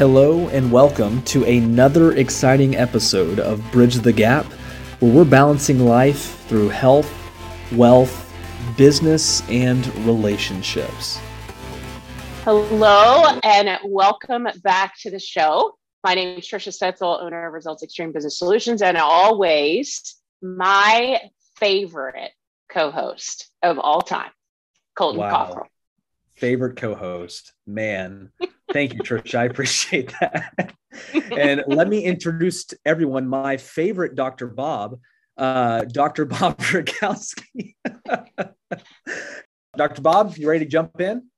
Hello, and welcome to another exciting episode of Bridge the Gap, where we're balancing life through health, wealth, business, and relationships. Hello, and welcome back to the show. My name is Trisha Stetzel, owner of Results Extreme Business Solutions, and always my favorite co host of all time, Colton wow. Cockrell. Favorite co host, man. Thank you, Trish. I appreciate that. and let me introduce to everyone my favorite Dr. Bob, uh, Dr. Bob Rakowski. Dr. Bob, you ready to jump in?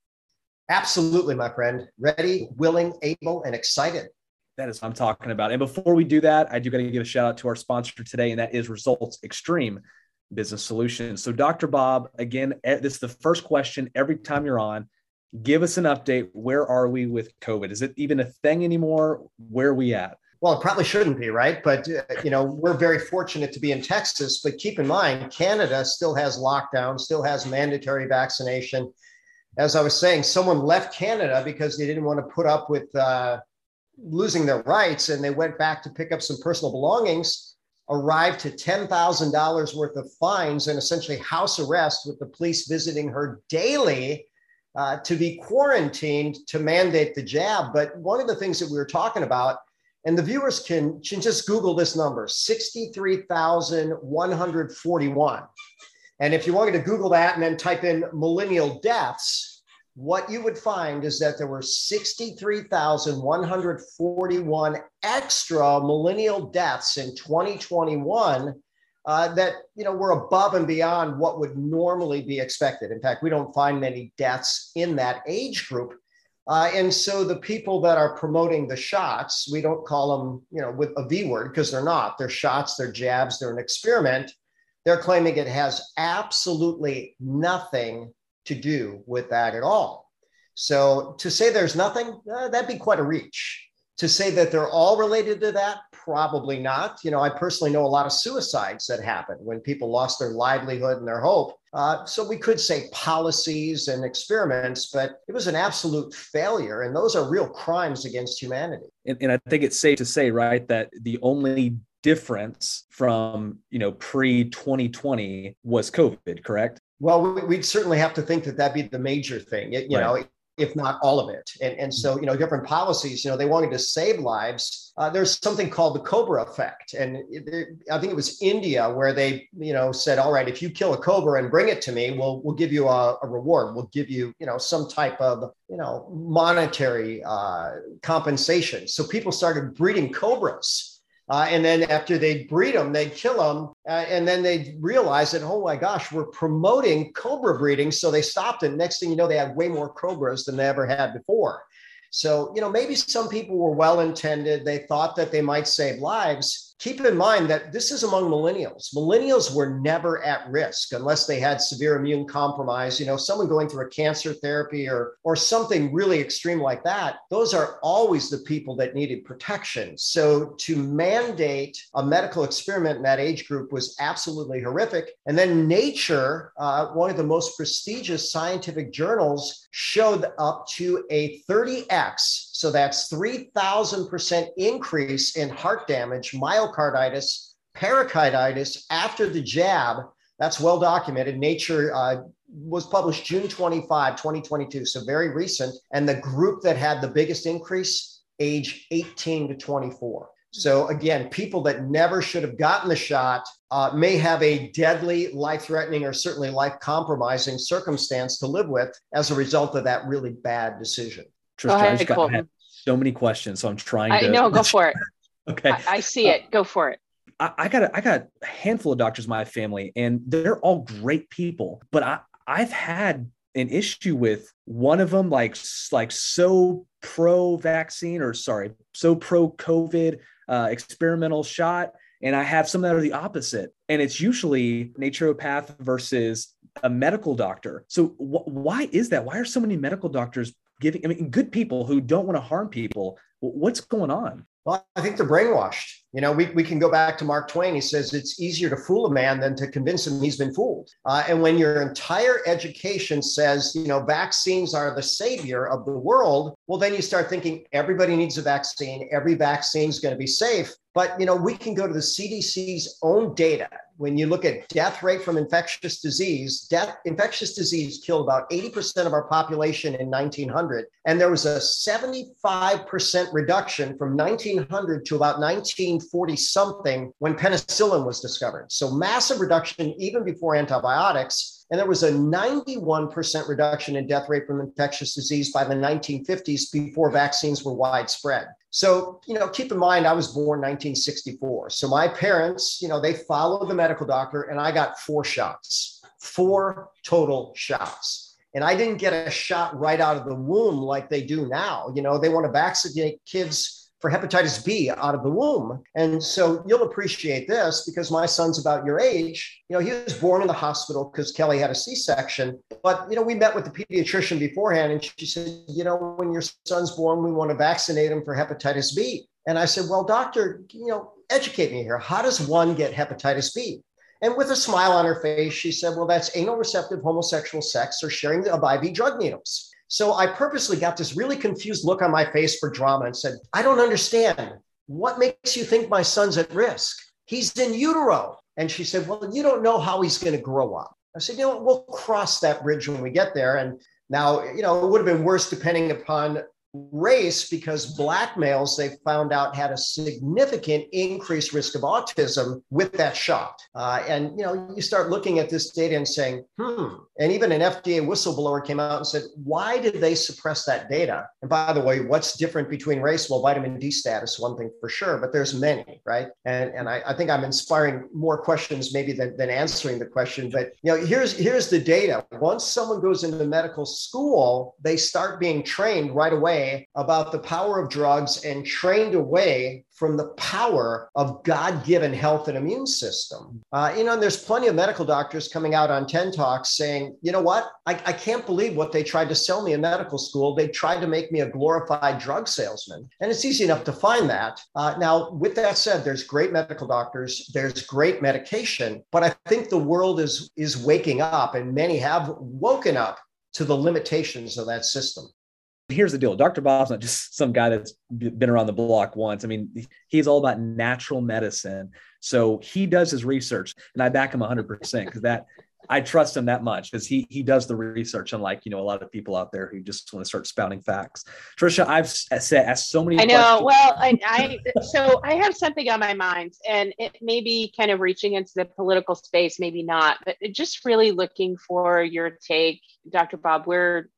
Absolutely, my friend. Ready, willing, able, and excited. That is what I'm talking about. And before we do that, I do got to give a shout out to our sponsor today, and that is Results Extreme Business Solutions. So, Dr. Bob, again, eh, this is the first question every time you're on give us an update. Where are we with COVID? Is it even a thing anymore? Where are we at? Well, it probably shouldn't be, right? But uh, you know, we're very fortunate to be in Texas. But keep in mind, Canada still has lockdown, still has mandatory vaccination. As I was saying, someone left Canada because they didn't want to put up with uh, losing their rights, and they went back to pick up some personal belongings. Arrived to ten thousand dollars worth of fines and essentially house arrest, with the police visiting her daily uh, to be quarantined to mandate the jab. But one of the things that we were talking about, and the viewers can, can just Google this number 63,141. And if you wanted to Google that and then type in millennial deaths, what you would find is that there were 63,141 extra millennial deaths in 2021 uh, that you know were above and beyond what would normally be expected. In fact, we don't find many deaths in that age group. Uh, and so the people that are promoting the shots, we don't call them, you know, with a V word because they're not. They're shots, they're jabs, they're an experiment. They're claiming it has absolutely nothing to do with that at all. So to say there's nothing, uh, that'd be quite a reach. To say that they're all related to that, probably not. You know, I personally know a lot of suicides that happened when people lost their livelihood and their hope. Uh, so we could say policies and experiments, but it was an absolute failure. And those are real crimes against humanity. And, and I think it's safe to say, right, that the only difference from you know pre 2020 was covid correct well we'd certainly have to think that that'd be the major thing it, you right. know if not all of it. And, and so, you know, different policies, you know, they wanted to save lives. Uh, there's something called the Cobra effect. And it, it, I think it was India where they, you know, said, all right, if you kill a Cobra and bring it to me, we'll, we'll give you a, a reward. We'll give you, you know, some type of, you know, monetary uh, compensation. So people started breeding Cobras uh, and then after they breed them, they kill them. Uh, and then they realize that, oh my gosh, we're promoting cobra breeding. So they stopped. And next thing you know, they had way more cobras than they ever had before. So, you know, maybe some people were well intended. They thought that they might save lives keep in mind that this is among millennials. Millennials were never at risk unless they had severe immune compromise. You know, someone going through a cancer therapy or or something really extreme like that. Those are always the people that needed protection. So to mandate a medical experiment in that age group was absolutely horrific. And then Nature, uh, one of the most prestigious scientific journals, showed up to a 30x so that's 3,000% increase in heart damage, myocarditis, pericarditis after the jab. That's well documented. Nature uh, was published June 25, 2022, so very recent. And the group that had the biggest increase, age 18 to 24. So again, people that never should have gotten the shot uh, may have a deadly, life-threatening, or certainly life-compromising circumstance to live with as a result of that really bad decision. Tristan, ahead, I just got, I have so many questions, so I'm trying to. I know, go for it. Okay, I, I see uh, it. Go for it. I, I got a, I got a handful of doctors in my family, and they're all great people. But I I've had an issue with one of them, like like so pro vaccine or sorry, so pro COVID uh, experimental shot, and I have some that are the opposite, and it's usually naturopath versus a medical doctor. So wh- why is that? Why are so many medical doctors giving, I mean, good people who don't want to harm people what's going on? Well, I think they're brainwashed. You know, we, we can go back to Mark Twain. He says it's easier to fool a man than to convince him he's been fooled. Uh, and when your entire education says, you know, vaccines are the savior of the world, well, then you start thinking everybody needs a vaccine. Every vaccine is going to be safe. But, you know, we can go to the CDC's own data when you look at death rate from infectious disease, death infectious disease killed about 80% of our population in 1900 and there was a 75% reduction from 1900 to about 1940 something when penicillin was discovered. So massive reduction even before antibiotics and there was a 91% reduction in death rate from infectious disease by the 1950s before vaccines were widespread. So, you know, keep in mind, I was born 1964. So my parents, you know, they followed the medical doctor and I got four shots, four total shots. And I didn't get a shot right out of the womb like they do now. You know, they want to vaccinate kids for hepatitis B out of the womb. And so you'll appreciate this because my son's about your age. You know, he was born in the hospital because Kelly had a C section. But, you know, we met with the pediatrician beforehand and she said, you know, when your son's born, we want to vaccinate him for hepatitis B. And I said, well, doctor, you know, educate me here. How does one get hepatitis B? And with a smile on her face, she said, well, that's anal receptive homosexual sex or sharing of IV drug needles. So I purposely got this really confused look on my face for drama and said, I don't understand. What makes you think my son's at risk? He's in utero. And she said, Well, you don't know how he's going to grow up. I said, You know, we'll cross that bridge when we get there. And now, you know, it would have been worse depending upon race because black males they found out had a significant increased risk of autism with that shot uh, and you know you start looking at this data and saying hmm and even an fda whistleblower came out and said why did they suppress that data? And by the way what's different between race? Well vitamin d status one thing for sure but there's many right? And and i, I think i'm inspiring more questions maybe than, than answering the question but you know here's here's the data. Once someone goes into medical school they start being trained right away about the power of drugs and trained away from the power of God given health and immune system. Uh, you know, and there's plenty of medical doctors coming out on TED Talks saying, you know what? I, I can't believe what they tried to sell me in medical school. They tried to make me a glorified drug salesman. And it's easy enough to find that. Uh, now, with that said, there's great medical doctors, there's great medication, but I think the world is, is waking up and many have woken up to the limitations of that system here's the deal Dr. Bob's not just some guy that's been around the block once. I mean, he's all about natural medicine. So he does his research, and I back him 100% because that I trust him that much because he he does the research, unlike you know a lot of people out there who just want to start spouting facts. Trisha, I've said asked so many. I know. Questions. Well, I, I so I have something on my mind, and it may be kind of reaching into the political space, maybe not, but just really looking for your take, Dr. Bob. We're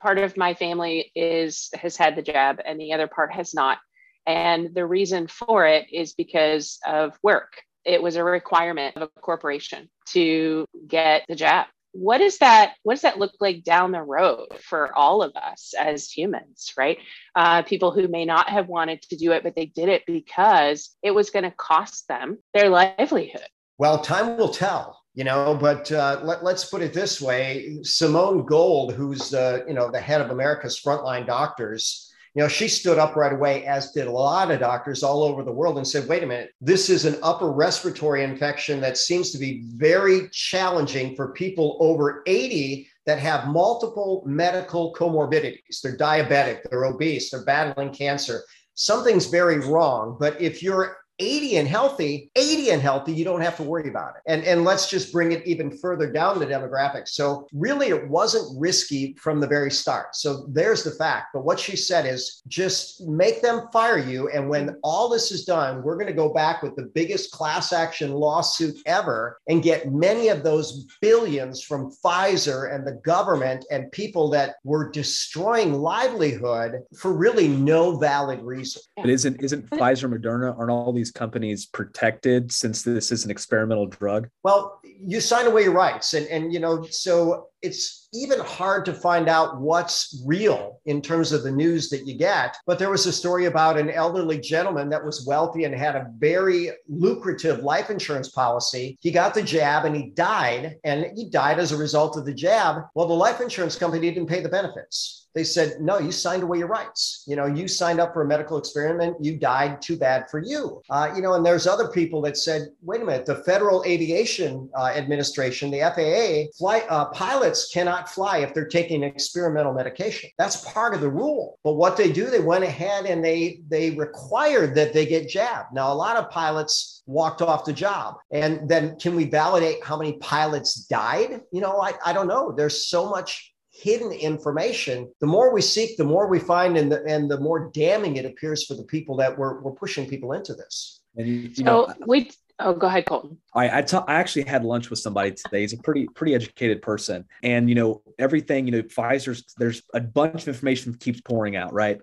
part of my family is has had the jab and the other part has not. And the reason for it is because of work. It was a requirement of a corporation to get the jab. What is that what does that look like down the road for all of us as humans right? Uh, people who may not have wanted to do it but they did it because it was going to cost them their livelihood. Well time will tell you know but uh, let, us put it this way. Simone gold who's the you know the head of america's frontline doctors you know she stood up right away as did a lot of doctors all over the world and said wait a minute. This is an upper respiratory infection that seems to be very challenging for people over 80 that have multiple medical comorbidities. They're diabetic they're obese they're battling cancer. Something's very wrong but if you're 80 and healthy, 80 and healthy, you don't have to worry about it. And, and let's just bring it even further down the demographics. So, really, it wasn't risky from the very start. So, there's the fact. But what she said is just make them fire you. And when all this is done, we're going to go back with the biggest class action lawsuit ever and get many of those billions from Pfizer and the government and people that were destroying livelihood for really no valid reason. But isn't isn't Pfizer, Moderna, aren't all these these companies protected since this is an experimental drug? Well, you sign away your rights. And, and you know, so it's even hard to find out what's real in terms of the news that you get. But there was a story about an elderly gentleman that was wealthy and had a very lucrative life insurance policy. He got the jab and he died, and he died as a result of the jab. Well, the life insurance company didn't pay the benefits they said, no, you signed away your rights. You know, you signed up for a medical experiment, you died, too bad for you. Uh, you know, and there's other people that said, wait a minute, the Federal Aviation uh, Administration, the FAA, flight uh, pilots cannot fly if they're taking experimental medication. That's part of the rule. But what they do, they went ahead and they they required that they get jabbed. Now, a lot of pilots walked off the job. And then can we validate how many pilots died? You know, I, I don't know. There's so much hidden information, the more we seek, the more we find, and the, and the more damning it appears for the people that we're, we're pushing people into this. And you, you know, we Oh, go ahead, Colton. I I, t- I actually had lunch with somebody today. He's a pretty pretty educated person, and you know everything. You know, Pfizer's there's a bunch of information keeps pouring out, right?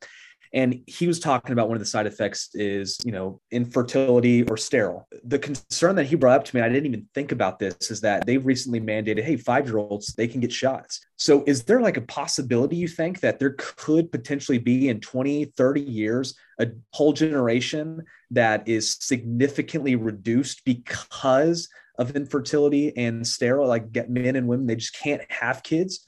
And he was talking about one of the side effects is, you know, infertility or sterile. The concern that he brought up to me, I didn't even think about this, is that they've recently mandated, hey, five year olds, they can get shots. So is there like a possibility you think that there could potentially be in 20, 30 years a whole generation that is significantly reduced because of infertility and sterile, like get men and women, they just can't have kids?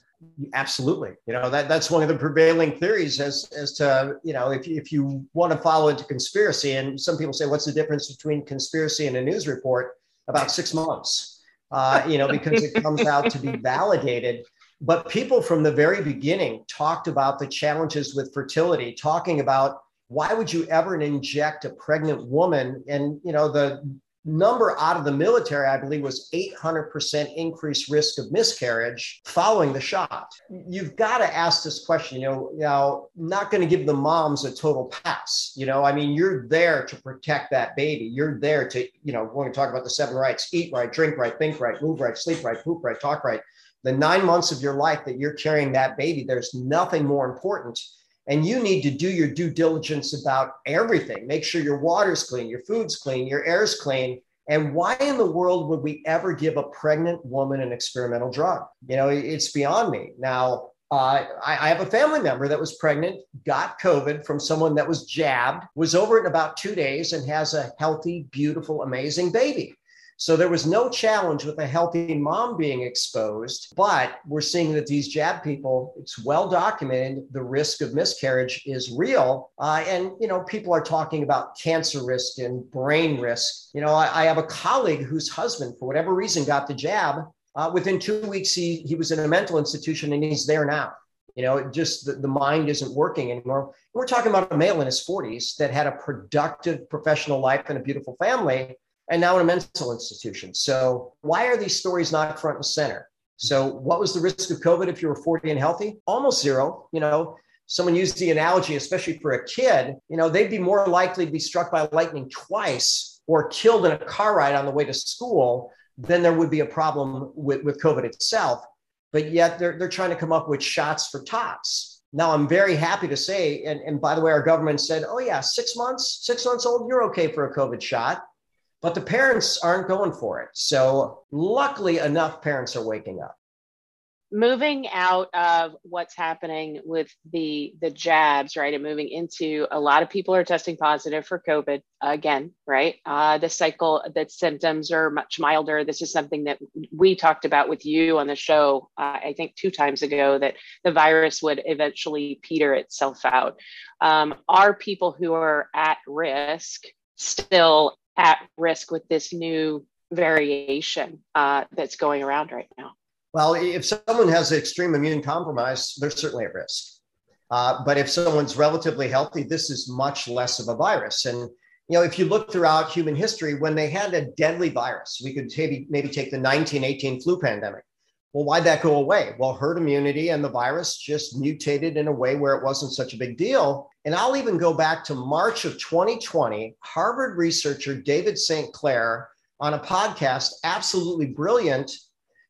Absolutely. You know, that, that's one of the prevailing theories as, as to, you know, if, if you want to follow into conspiracy, and some people say, what's the difference between conspiracy and a news report? About six months, uh, you know, because it comes out to be validated. But people from the very beginning talked about the challenges with fertility, talking about why would you ever inject a pregnant woman? And, you know, the number out of the military, I believe, was 800% increased risk of miscarriage following the shot. You've got to ask this question, you know, know, not going to give the moms a total pass. You know, I mean, you're there to protect that baby. You're there to, you know, when we talk about the seven rights, eat right, drink right, think right, move right, sleep right, poop right, talk right. The nine months of your life that you're carrying that baby, there's nothing more important and you need to do your due diligence about everything. Make sure your water's clean, your food's clean, your air's clean. And why in the world would we ever give a pregnant woman an experimental drug? You know, it's beyond me. Now, uh, I, I, have a family member that was pregnant, got COVID from someone that was jabbed, was over in about two days, and has a healthy, beautiful, amazing baby. So there was no challenge with a healthy mom being exposed, but we're seeing that these jab people, it's well documented, the risk of miscarriage is real. Uh, and, you know, people are talking about cancer risk and brain risk. You know, I, I have a colleague whose husband, for whatever reason, got the jab. Uh, within two weeks, he, he was in a mental institution and he's there now. You know, just the, the mind isn't working anymore. We're talking about a male in his 40s that had a productive professional life and a beautiful family and now in a mental institution. So, why are these stories not front and center? So, what was the risk of COVID if you were 40 and healthy? Almost zero. You know, someone used the analogy, especially for a kid, you know, they'd be more likely to be struck by lightning twice or killed in a car ride on the way to school than there would be a problem with, with COVID itself. But yet they're, they're trying to come up with shots for tots. Now, I'm very happy to say, and, and by the way, our government said, oh, yeah, six months, six months old, you're okay for a COVID shot but the parents aren't going for it. So, luckily enough, parents are waking up. Moving out of what's happening with the the jabs, right, and moving into a lot of people are testing positive for COVID again, right? Uh, the cycle, the symptoms are much milder. This is something that we talked about with you on the show, uh, I think two times ago, that the virus would eventually peter itself out. Um, are people who are at risk still at risk with this new variation uh, that's going around right now? Well, if someone has extreme immune compromise, they're certainly at risk. Uh, but if someone's relatively healthy, this is much less of a virus. And you know, if you look throughout human history, when they had a deadly virus, we could maybe maybe take the 1918 flu pandemic. Well, why'd that go away? Well, herd immunity and the virus just mutated in a way where it wasn't such a big deal. And I'll even go back to March of 2020. Harvard researcher David Sinclair on a podcast, absolutely brilliant.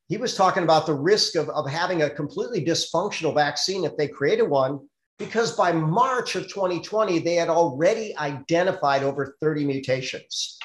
He was talking about the risk of, of having a completely dysfunctional vaccine if they created one, because by March of 2020, they had already identified over 30 mutations.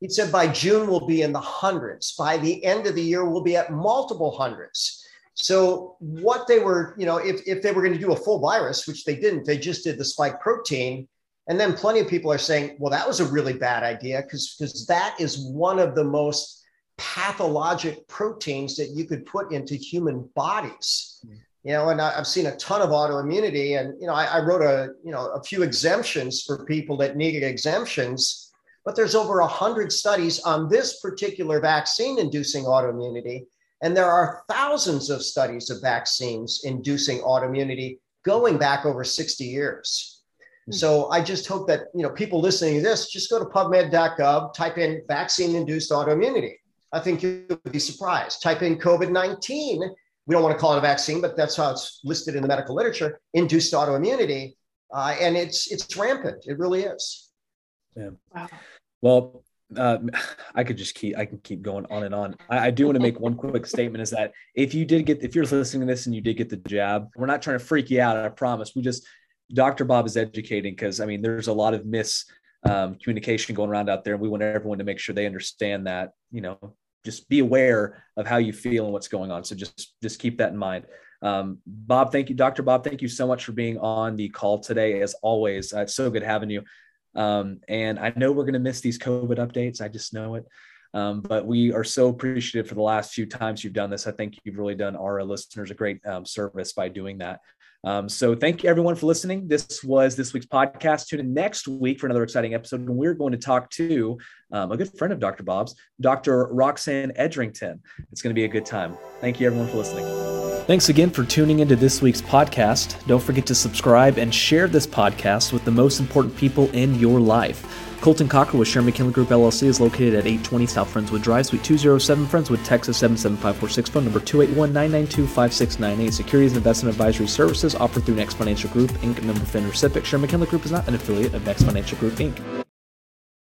He said by June, we'll be in the hundreds. By the end of the year, we'll be at multiple hundreds. So what they were, you know, if, if they were going to do a full virus, which they didn't, they just did the spike protein. And then plenty of people are saying, well, that was a really bad idea because because that is one of the most pathologic proteins that you could put into human bodies. Mm. You know, and I, have seen a ton of autoimmunity, and you know, I, I wrote a you know a few exemptions for people that needed exemptions, but there's over a hundred studies on this particular vaccine inducing autoimmunity, and there are thousands of studies of vaccines inducing autoimmunity going back over 60 years. Hmm. So I just hope that you know people listening to this just go to PubMed.gov, type in vaccine-induced autoimmunity. I think you'll be surprised. Type in COVID-19. We don't want to call it a vaccine, but that's how it's listed in the medical literature. Induced autoimmunity, uh, and it's it's rampant. It really is. Yeah. Wow. Well, uh, I could just keep I can keep going on and on. I, I do want to make one quick statement: is that if you did get if you're listening to this and you did get the jab, we're not trying to freak you out. I promise. We just Dr. Bob is educating because I mean there's a lot of mis um, going around out there, and we want everyone to make sure they understand that you know just be aware of how you feel and what's going on. So just just keep that in mind. Um, Bob, thank you, Dr. Bob. Thank you so much for being on the call today. As always, uh, it's so good having you. Um, and I know we're going to miss these COVID updates. I just know it. Um, but we are so appreciative for the last few times you've done this. I think you've really done our listeners a great um, service by doing that. Um, so thank you everyone for listening. This was this week's podcast. Tune in next week for another exciting episode. And we're going to talk to um, a good friend of Dr. Bob's, Dr. Roxanne Edrington. It's going to be a good time. Thank you everyone for listening. Thanks again for tuning into this week's podcast. Don't forget to subscribe and share this podcast with the most important people in your life. Colton Cockrell with Sherman McKinley Group LLC is located at 820 South Friendswood Drive, Suite 207, Friendswood, Texas 77546. Phone number 281-992-5698. Securities and investment advisory services offered through Next Financial Group Inc. Member FINRA SIPC. Sherman McKinley Group is not an affiliate of Next Financial Group Inc.